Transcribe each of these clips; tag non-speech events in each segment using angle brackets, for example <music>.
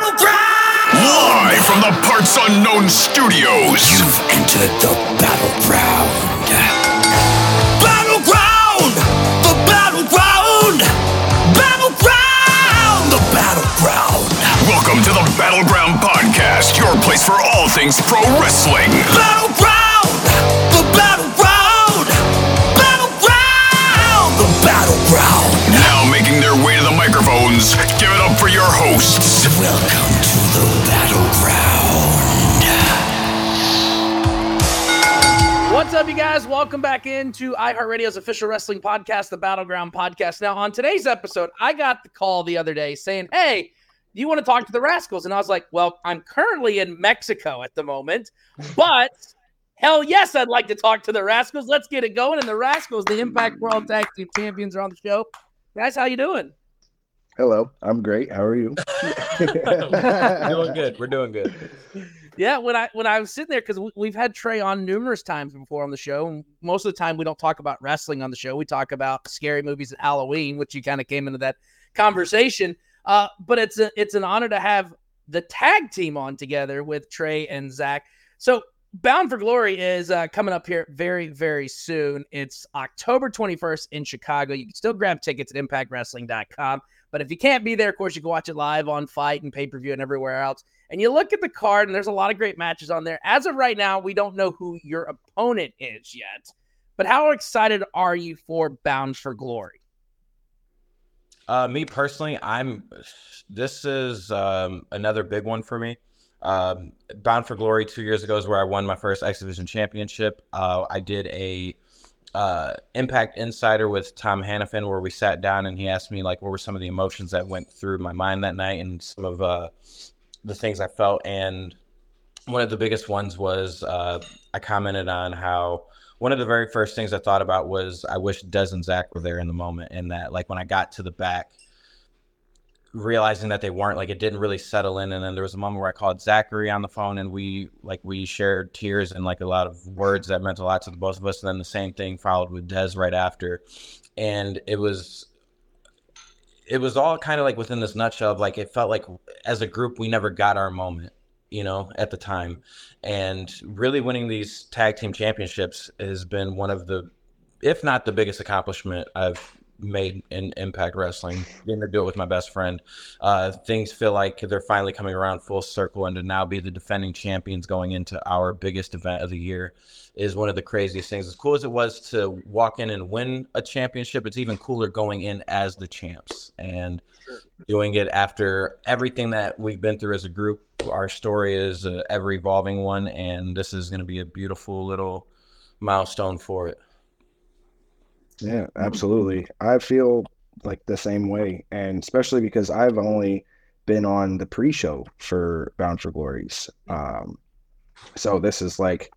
Live from the Parts Unknown Studios. You've entered the battleground. Battleground! The battleground! Battleground! The battleground! Welcome to the Battleground Podcast, your place for all things pro wrestling. Battleground! Battleground! The! Now making their way to the microphones, give it up for your hosts. Welcome to the battleground. What's up, you guys? Welcome back into iHeartRadio's official wrestling podcast, the Battleground Podcast. Now, on today's episode, I got the call the other day saying, Hey, do you want to talk to the Rascalz? And I was like, Well, I'm currently in Mexico at the moment, but hell yes, I'd like to talk to the Rascalz. Let's get it going. And the Rascalz, the Impact World Tag Team Champions, are on the show. Guys, how you doing? Hello, I'm great. How are you? <laughs> <laughs> doing good. We're doing good. Yeah, when I when I was sitting there because we've had Trey on numerous times before on the show, and most of the time we don't talk about wrestling on the show. We talk about scary movies and Halloween, which you kind of came into that conversation. Uh, but it's a it's an honor to have the tag team on together with Trey and Zach. So Bound for Glory is uh, coming up here very very soon. It's October 21st in Chicago. You can still grab tickets at ImpactWrestling.com. But if you can't be there, of course, you can watch it live on FITE and pay per view and everywhere else. And you look at the card, and there's a lot of great matches on there. As of right now, we don't know who your opponent is yet. But how excited are you for Bound for Glory? Uh, me personally, I'm. This is um, another big one for me. Um, Bound for Glory two years ago is where I won my first X Division championship. Uh, I did a uh, Impact Insider with Tom Hannifan where we sat down and he asked me like what were some of the emotions that went through my mind that night and some of uh, the things I felt. And one of the biggest ones was uh, I commented on how one of the very first things I thought about was I wish Des and Zach were there in the moment, and that like when I got to the back, realizing that they weren't, like it didn't really settle in. And then there was a moment where I called Zachary on the phone, and we like we shared tears and like a lot of words that meant a lot to the both of us. And then the same thing followed with Des right after, and it was it was all kind of like within this nutshell of like it felt like as a group we never got our moment you know at the time and really winning these tag team championships has been one of the if not the biggest accomplishment i've made in impact wrestling. Getting to do it with my best friend. Uh, things feel like they're finally coming around full circle and to now be the defending champions going into our biggest event of the year is one of the craziest things. As cool as it was to walk in and win a championship it's even cooler going in as the champs and doing it after everything that we've been through as a group. Our story is an ever evolving one and this is going to be a beautiful little milestone for it Yeah, absolutely. I feel like the same way, and especially because I've only been on the pre-show for Bound for Glories. Um, so this is like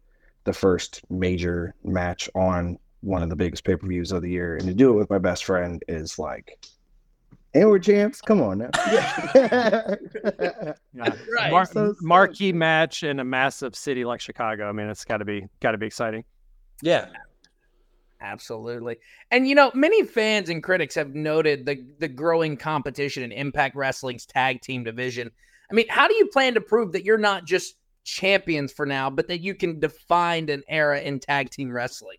the first major match on one of the biggest pay-per-views of the year, and to do it with my best friend is like, and we're champs. Come on now. <laughs> Yeah. <laughs> Right. Mar- So- marquee match in a massive city like Chicago. I mean, it's got to be got to be exciting. yeah Absolutely. And you know, many fans and critics have noted the the growing competition in Impact Wrestling's tag team division. I mean, how do you plan to prove that you're not just champions for now, but that you can define an era in tag team wrestling?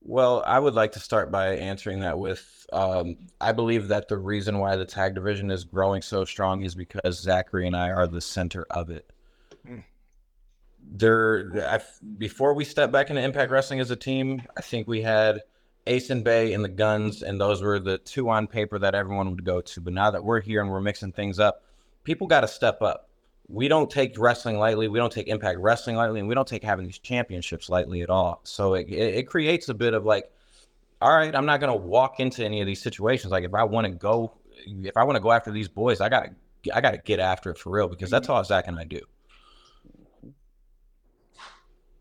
Well, I would like to start by answering that with um, I believe that the reason why the tag division is growing so strong is because Zachary and I are the center of it. There, I, before we stepped back into Impact Wrestling as a team, I think we had Ace and Bey and the Guns, and those were the two on paper that everyone would go to. But now that we're here and we're mixing things up, people got to step up. We don't take wrestling lightly. We don't take Impact Wrestling lightly, and we don't take having these championships lightly at all. So it, it, it creates a bit of like, all right, I'm not gonna walk into any of these situations. Like if I want to go, if I want to go after these boys, I gotta I got to get after it for real because that's mm-hmm. all Zach and I do.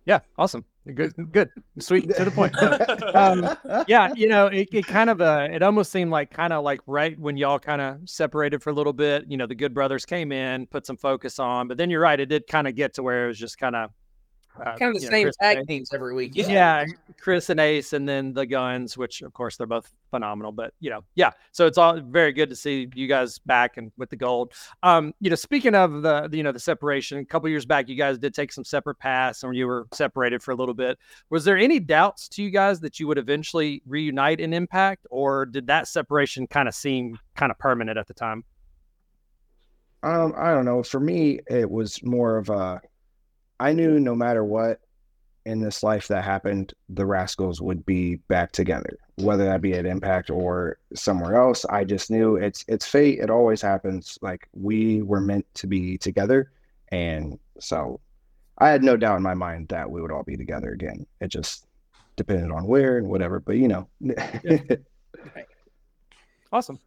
Yeah, awesome. Good, good, sweet to the point. <laughs> um, yeah, you know, it, it kind of uh, it almost seemed like kind of like right when y'all kind of separated for a little bit. You know, the Good Brothers came in, put some focus on, but then you're right, it did kind of get to where it was just kind of uh, kind of the you know, same tag and teams every week. yeah. Chris and Ace, and then the Guns, which of course they're both phenomenal. But you know, yeah, so it's all very good to see you guys back and with the gold. Um, you know, speaking of the, the you know the separation, a couple years back, you guys did take some separate paths, and you were separated for a little bit. Was there any doubts to you guys that you would eventually reunite in Impact, or did that separation kind of seem kind of permanent at the time? Um, I don't know. For me, it was more of a I knew no matter what in this life that happened, the Rascalz would be back together, whether that be at Impact or somewhere else. I just knew it's it's fate. It always happens. Like we were meant to be together, and so I had no doubt in my mind that we would all be together again. It just depended on where and whatever. But you know, <laughs> Awesome.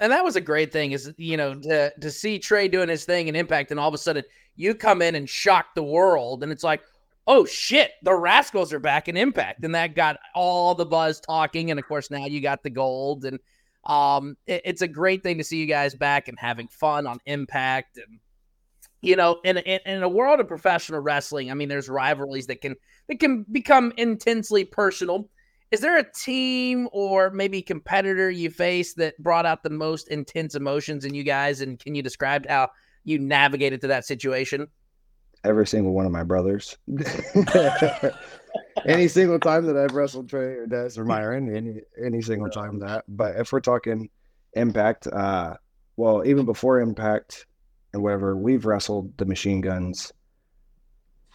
And that was a great thing is you know to to see Trey doing his thing and impact, and all of a sudden you come in and shock the world, and it's like, oh shit, the Rascalz are back in Impact, and that got all the buzz talking, and of course now you got the gold, and um, it- it's a great thing to see you guys back and having fun on Impact, and you know, in, in in a world of professional wrestling, I mean, there's rivalries that can that can become intensely personal. Is there a team or maybe competitor you faced that brought out the most intense emotions in you guys? And can you describe how you navigated to that situation? every single one of my brothers. <laughs> any single time that I've wrestled Trey or Des or Myron, any any single time that. But if we're talking Impact, uh, well, even before Impact and whatever, we've wrestled the Machine Guns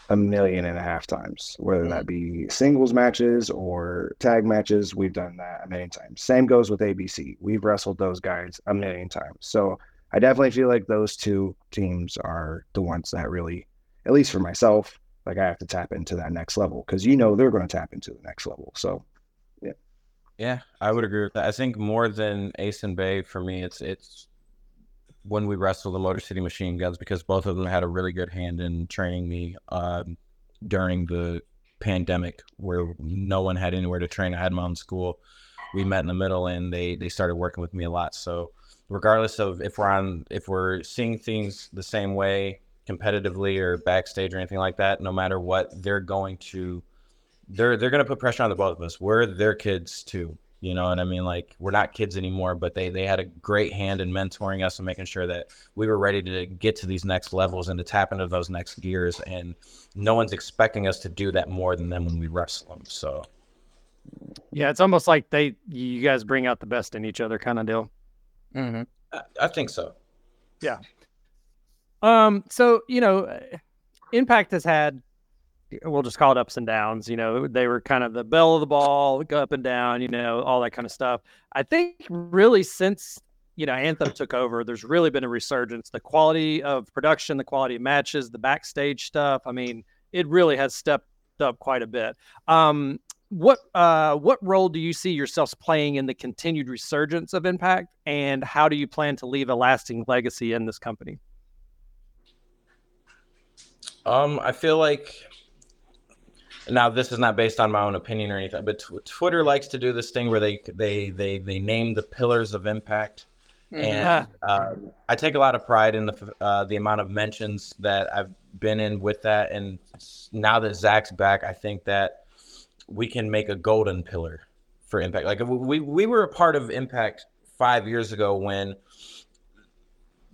a million and a half times, whether that mm. be singles matches or tag matches. We've done that a million times. Same goes with ABC. We've wrestled those guys a million times. So I definitely feel like those two teams are the ones that really at least for myself, like I have to tap into that next level because you know they're going to tap into the next level. So, yeah, Yeah, I would agree with that. I think more than Ace and Bey for me, it's it's when we wrestled the Motor City Machine Guns because both of them had a really good hand in training me um, during the pandemic where no one had anywhere to train. I had my own school. We met in the middle, and they they started working with me a lot. So regardless of if we're on if we're seeing things the same way competitively or backstage or anything like that, no matter what, they're going to they're they're gonna put pressure on the both of us. We're their kids too. You know what I mean? Like we're not kids anymore, but they they had a great hand in mentoring us and making sure that we were ready to get to these next levels and to tap into those next gears. And no one's expecting us to do that more than them when we wrestle them. So Yeah, it's almost like they you guys bring out the best in each other, kind of deal. Mm-hmm. I, I think so. Yeah. Um. So you know, uh, Impact has had, we'll just call it ups and downs. You know, they were kind of the bell of the ball, go up and down. You know, all that kind of stuff. I think really since you know Anthem took over, there's really been a resurgence. The quality of production, the quality of matches, the backstage stuff. I mean, it really has stepped up quite a bit. Um, what uh, what role do you see yourselves playing in the continued resurgence of Impact, and how do you plan to leave a lasting legacy in this company? Um, I feel like now this is not based on my own opinion or anything, but tw- Twitter likes to do this thing where they they they they name the pillars of impact, and uh, I take a lot of pride in the uh, the amount of mentions that I've been in with that, and now that Zach's back, I think that we can make a golden pillar for impact. Like we we were a part of impact five years ago when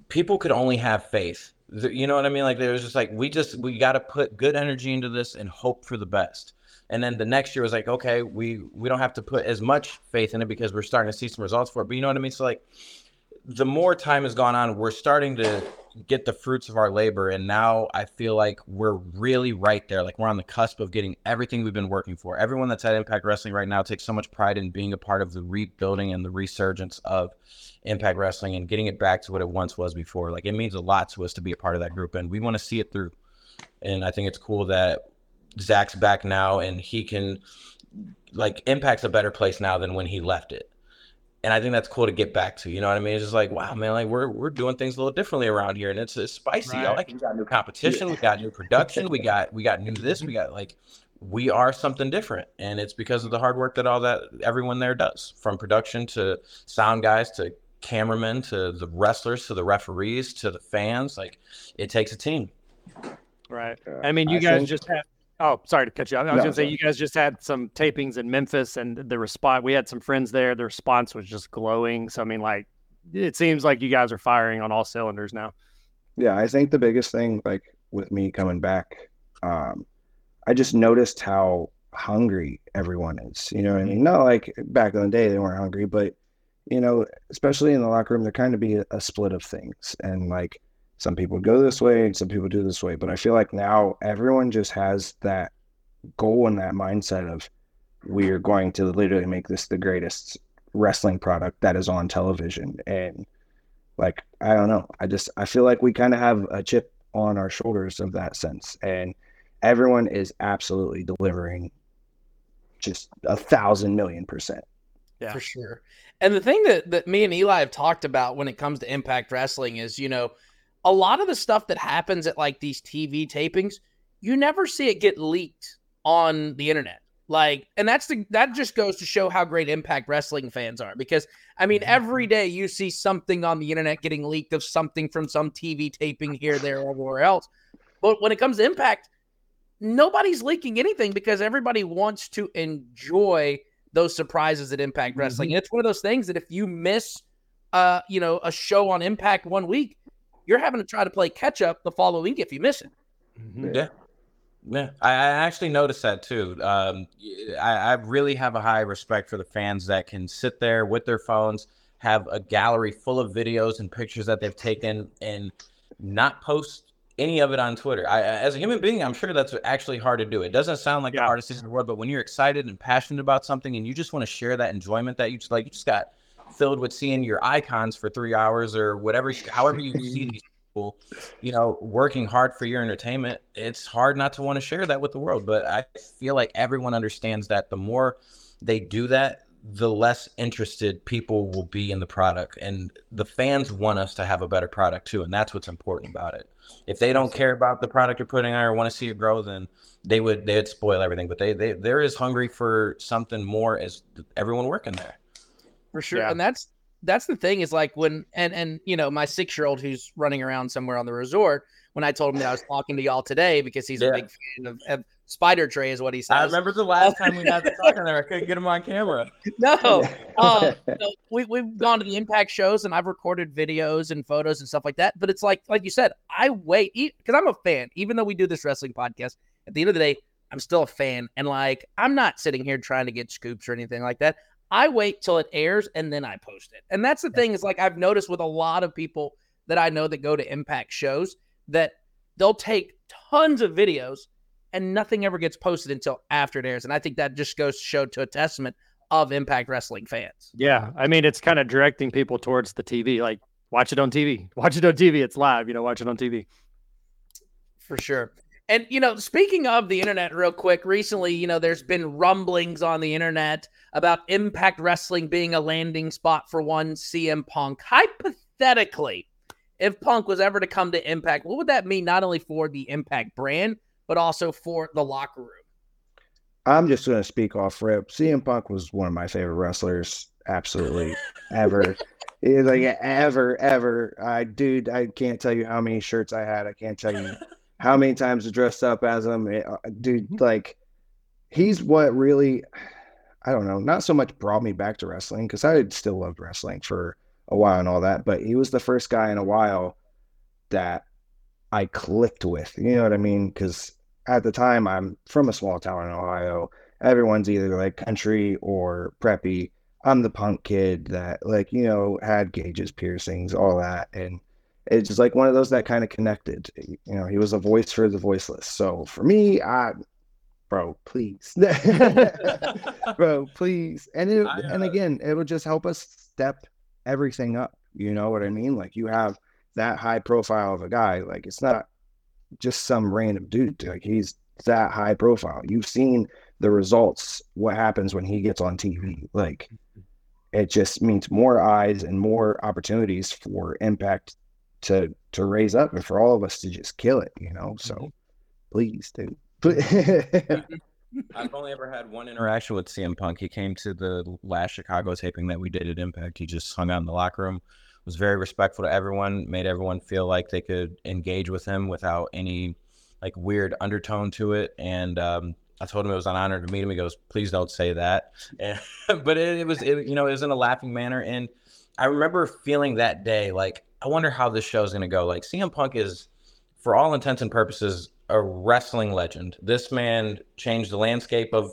people could only have faith. You know what I mean? Like there was just like we just we got to put good energy into this and hope for the best. And then the next year was like, okay, we we don't have to put as much faith in it because we're starting to see some results for it. But you know what I mean? So like the more time has gone on, we're starting to get the fruits of our labor. And now I feel like we're really right there. Like we're on the cusp of getting everything we've been working for. Everyone that's at Impact Wrestling right now takes so much pride in being a part of the rebuilding and the resurgence of Impact Wrestling and getting it back to what it once was before. Like it means a lot to us to be a part of that group, and we want to see it through. And I think it's cool that Zach's back now, and he can like Impact's a better place now than when he left it. And I think that's cool to get back to. You know what I mean? It's just like, wow, man, like we're we're doing things a little differently around here, and it's it's spicy. I like it. we got new competition, we got new production, we got we got new this, we got like we are something different, and it's because of the hard work that all that everyone there does, from production to sound guys to cameramen to the wrestlers to the referees to the fans. Like it takes a team. Right. I mean, you I guys think- just had. Oh, sorry to cut you off. I was No, gonna say sorry. you guys just had some tapings in Memphis, and the response. We had some friends there. The response was just glowing. So I mean, like, it seems like you guys are firing on all cylinders now. Yeah, I think the biggest thing, like with me coming back, um, I just noticed how hungry everyone is. You know what I mean? Not like back in the day they weren't hungry, but you know, especially in the locker room, there kind of be a, a split of things, and like some people go this way and some people do this way. But I feel like now everyone just has that goal and that mindset of we are going to literally make this the greatest wrestling product that is on television and like i don't know i just i feel like we kind of have a chip on our shoulders of that sense and everyone is absolutely delivering just a thousand million percent Yeah. for sure. And the thing that that me and Eli have talked about when it comes to Impact Wrestling is, you know, a lot of the stuff that happens at like these TV tapings, you never see it get leaked on the internet. Like, and that's the that just goes to show how great Impact Wrestling fans are. Because I mean, every day you see something on the internet getting leaked of something from some TV taping here, there, or everywhere else. But when it comes to Impact, nobody's leaking anything because everybody wants to enjoy those surprises at Impact Wrestling. And it's one of those things that if you miss uh, you know, a show on Impact one week, you're having to try to play catch up the following week if you miss it. Yeah. Yeah, I, I actually noticed that too. Um, I, I really have a high respect for the fans that can sit there with their phones, have a gallery full of videos and pictures that they've taken, and not post any of it on Twitter. I, as a human being, I'm sure that's actually hard to do. It doesn't sound like the hardest thing in the world, but when you're excited and passionate about something, and you just want to share that enjoyment that you just like, you just got filled with seeing your icons for three hours or whatever, however you see <laughs> these people, you know, working hard for your entertainment, it's hard not to want to share that with the world. But I feel like everyone understands that the more they do that, the less interested people will be in the product. And the fans want us to have a better product too. And that's what's important about it. If they don't care about the product you're putting out or want to see it grow, then they would they would spoil everything. But they they they're as hungry for something more as everyone working there. For sure. Yeah. And that's that's the thing is like when and and you know my six year old who's running around somewhere on the resort. When I told him that I was talking to y'all today because he's Yeah. a big fan of, of Spider Trey, is what he says. I remember the last <laughs> time we had the talking there. I couldn't get him on camera. No, <laughs> uh, no, we we've gone to the Impact shows and I've recorded videos and photos and stuff like that. But it's like like you said, I wait because I'm a fan. Even though we do this wrestling podcast, at the end of the day, I'm still a fan, and like I'm not sitting here trying to get scoops or anything like that. I wait till it airs and then I post it. And that's the thing is like I've noticed with a lot of people that I know that go to Impact shows that they'll take tons of videos and nothing ever gets posted until after it airs. And I think that just goes to show to a testament of Impact Wrestling fans. Yeah, I mean, it's kind of directing people towards the TV. Like, watch it on TV. Watch it on TV. It's live. You know, watch it on TV. For sure. And you know, speaking of the internet, real quick, recently, you know, there's been rumblings on the internet about Impact Wrestling being a landing spot for one CM Punk. Hypothetically, if Punk was ever to come to Impact, what would that mean not only for the Impact brand, but also for the locker room? I'm just going to speak off rip. CM Punk was one of my favorite wrestlers, absolutely, ever. Like ever, ever. I dude, I can't tell you how many shirts I had. I can't tell you how many times I dressed up as him. Eh, uh, Dude, like he's what really, I don't know, not so much brought me back to wrestling because I still loved wrestling for a while and all that, but he was the first guy in a while that I clicked with. You know what I mean? Because at the time, I'm from a small town in Ohio. Everyone's either like country or preppy. I'm the punk kid that, like, you know, had gauges, piercings, all that. And it's just like one of those that kind of connected. You know, he was a voice for the voiceless. So for me, I, bro, please, <laughs> bro, please. And it, I, and uh, again, it would just help us step everything up. You know what I mean? Like you have that high profile of a guy. Like it's not just some random dude. Like he's that high profile. You've seen the results. What happens when he gets on TV? Like it just means more eyes and more opportunities for Impact to to raise up and for all of us to just kill it. You know, so Mm-hmm. please do. <laughs> I've only ever had one interaction with CM Punk. He came to the last Chicago taping that we did at Impact. He just hung out in the locker room, was very respectful to everyone, made everyone feel like they could engage with him without any like weird undertone to it. And um, I told him it was an honor to meet him. He goes, "Please don't say that." And, <laughs> but it, it was, it, you know, it was in a laughing manner. And I remember feeling that day like, I wonder how this show is going to go. Like CM Punk is, for all intents and purposes, a wrestling legend. This man changed the landscape of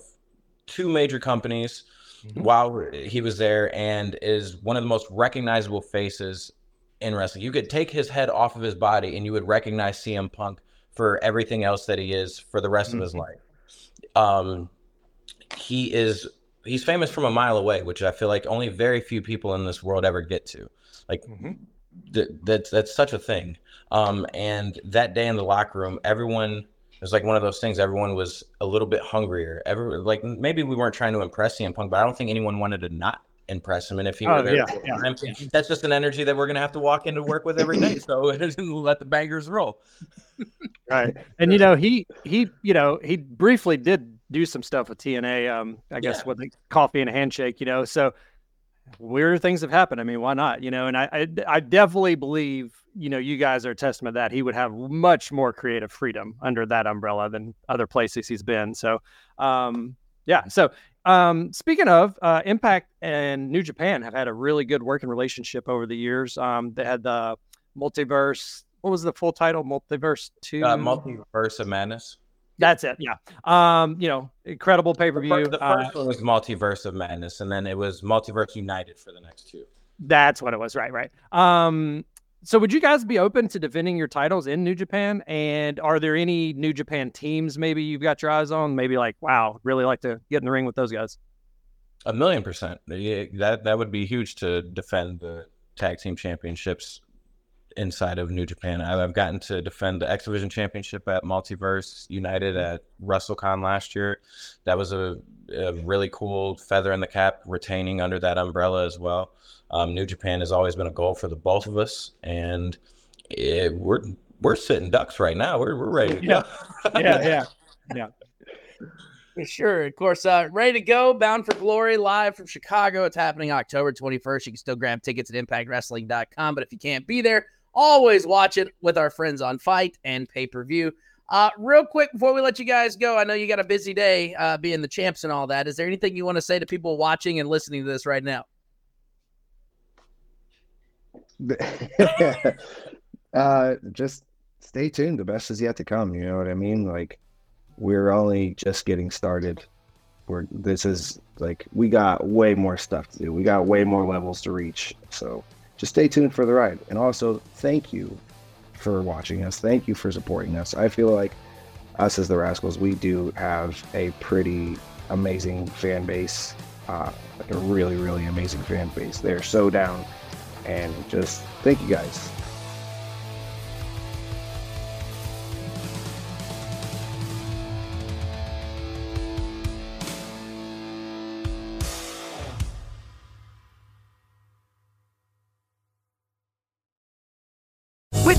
two major companies mm-hmm. while he was there and is one of the most recognizable faces in wrestling. You could take his head off of his body and you would recognize CM Punk for everything else that he is for the rest of his mm-hmm. life. Um, he is he's famous from a mile away, which I feel like only very few people in this world ever get to. Like mm-hmm. Th- that's that's such a thing. Um, and that day in the locker room, everyone it was like one of those things. Everyone was a little bit hungrier. Every like maybe we weren't trying to impress CM Punk, but I don't think anyone wanted to not impress him. And if he Oh, were there, yeah, full yeah. time, that's just an energy that we're gonna have to walk into work with every day. So <laughs> let the bangers roll. right <laughs> and you know he he you know he briefly did do some stuff with tna um i guess Yeah. with the coffee and a handshake you know so weird things have happened. I mean why not you know? And I, I i definitely believe you know you guys are a testament that he would have much more creative freedom under that umbrella than other places he's been. So um yeah. So um speaking of uh impact and new japan have had a really good working relationship over the years. Um they had the multiverse what was the full title? Multiverse 2 Uh, Multiverse of Madness. That's it yeah um you know incredible The, pay-per-view fir- the uh, first one was Multiverse of Madness, and then it was Multiverse United for the next two. That's what it was. Right, right. Um, so would you guys be open to defending your titles in New Japan? And are there any New Japan teams maybe you've got your eyes on? Maybe like, wow, really like to get in the ring with those guys. A million percent. That that would be huge to defend the tag team championships inside of New Japan. I've, I've gotten to defend the X Division Championship at Multiverse United at WrestleCon last year. That was a, a really cool feather in the cap, retaining under that umbrella as well. Um, New Japan has always been a goal for the both of us, and it, we're we're sitting ducks right now. We're we're ready to go. <laughs> yeah, yeah. For sure. Of course, uh, ready to go. Bound for Glory live from Chicago. It's happening October 21st. You can still grab tickets at impactwrestling.com. But if you can't be there, always watch it with our friends on FITE and pay per view. Uh, real quick before we let you guys go, I know you got a busy day uh, being the champs and all that. Is there anything you want to say to people watching and listening to this right now? <laughs> uh, just stay tuned. The best is yet to come. You know what I mean? Like, we're only just getting started. We're this is like we got way more stuff to do. We got way more levels to reach. So just stay tuned for the ride. And also, thank you for watching us. Thank you for supporting us. I feel like us as the Rascalz, we do have a pretty amazing fan base. Uh, like a really, really amazing fan base. They're so down. And just thank you guys.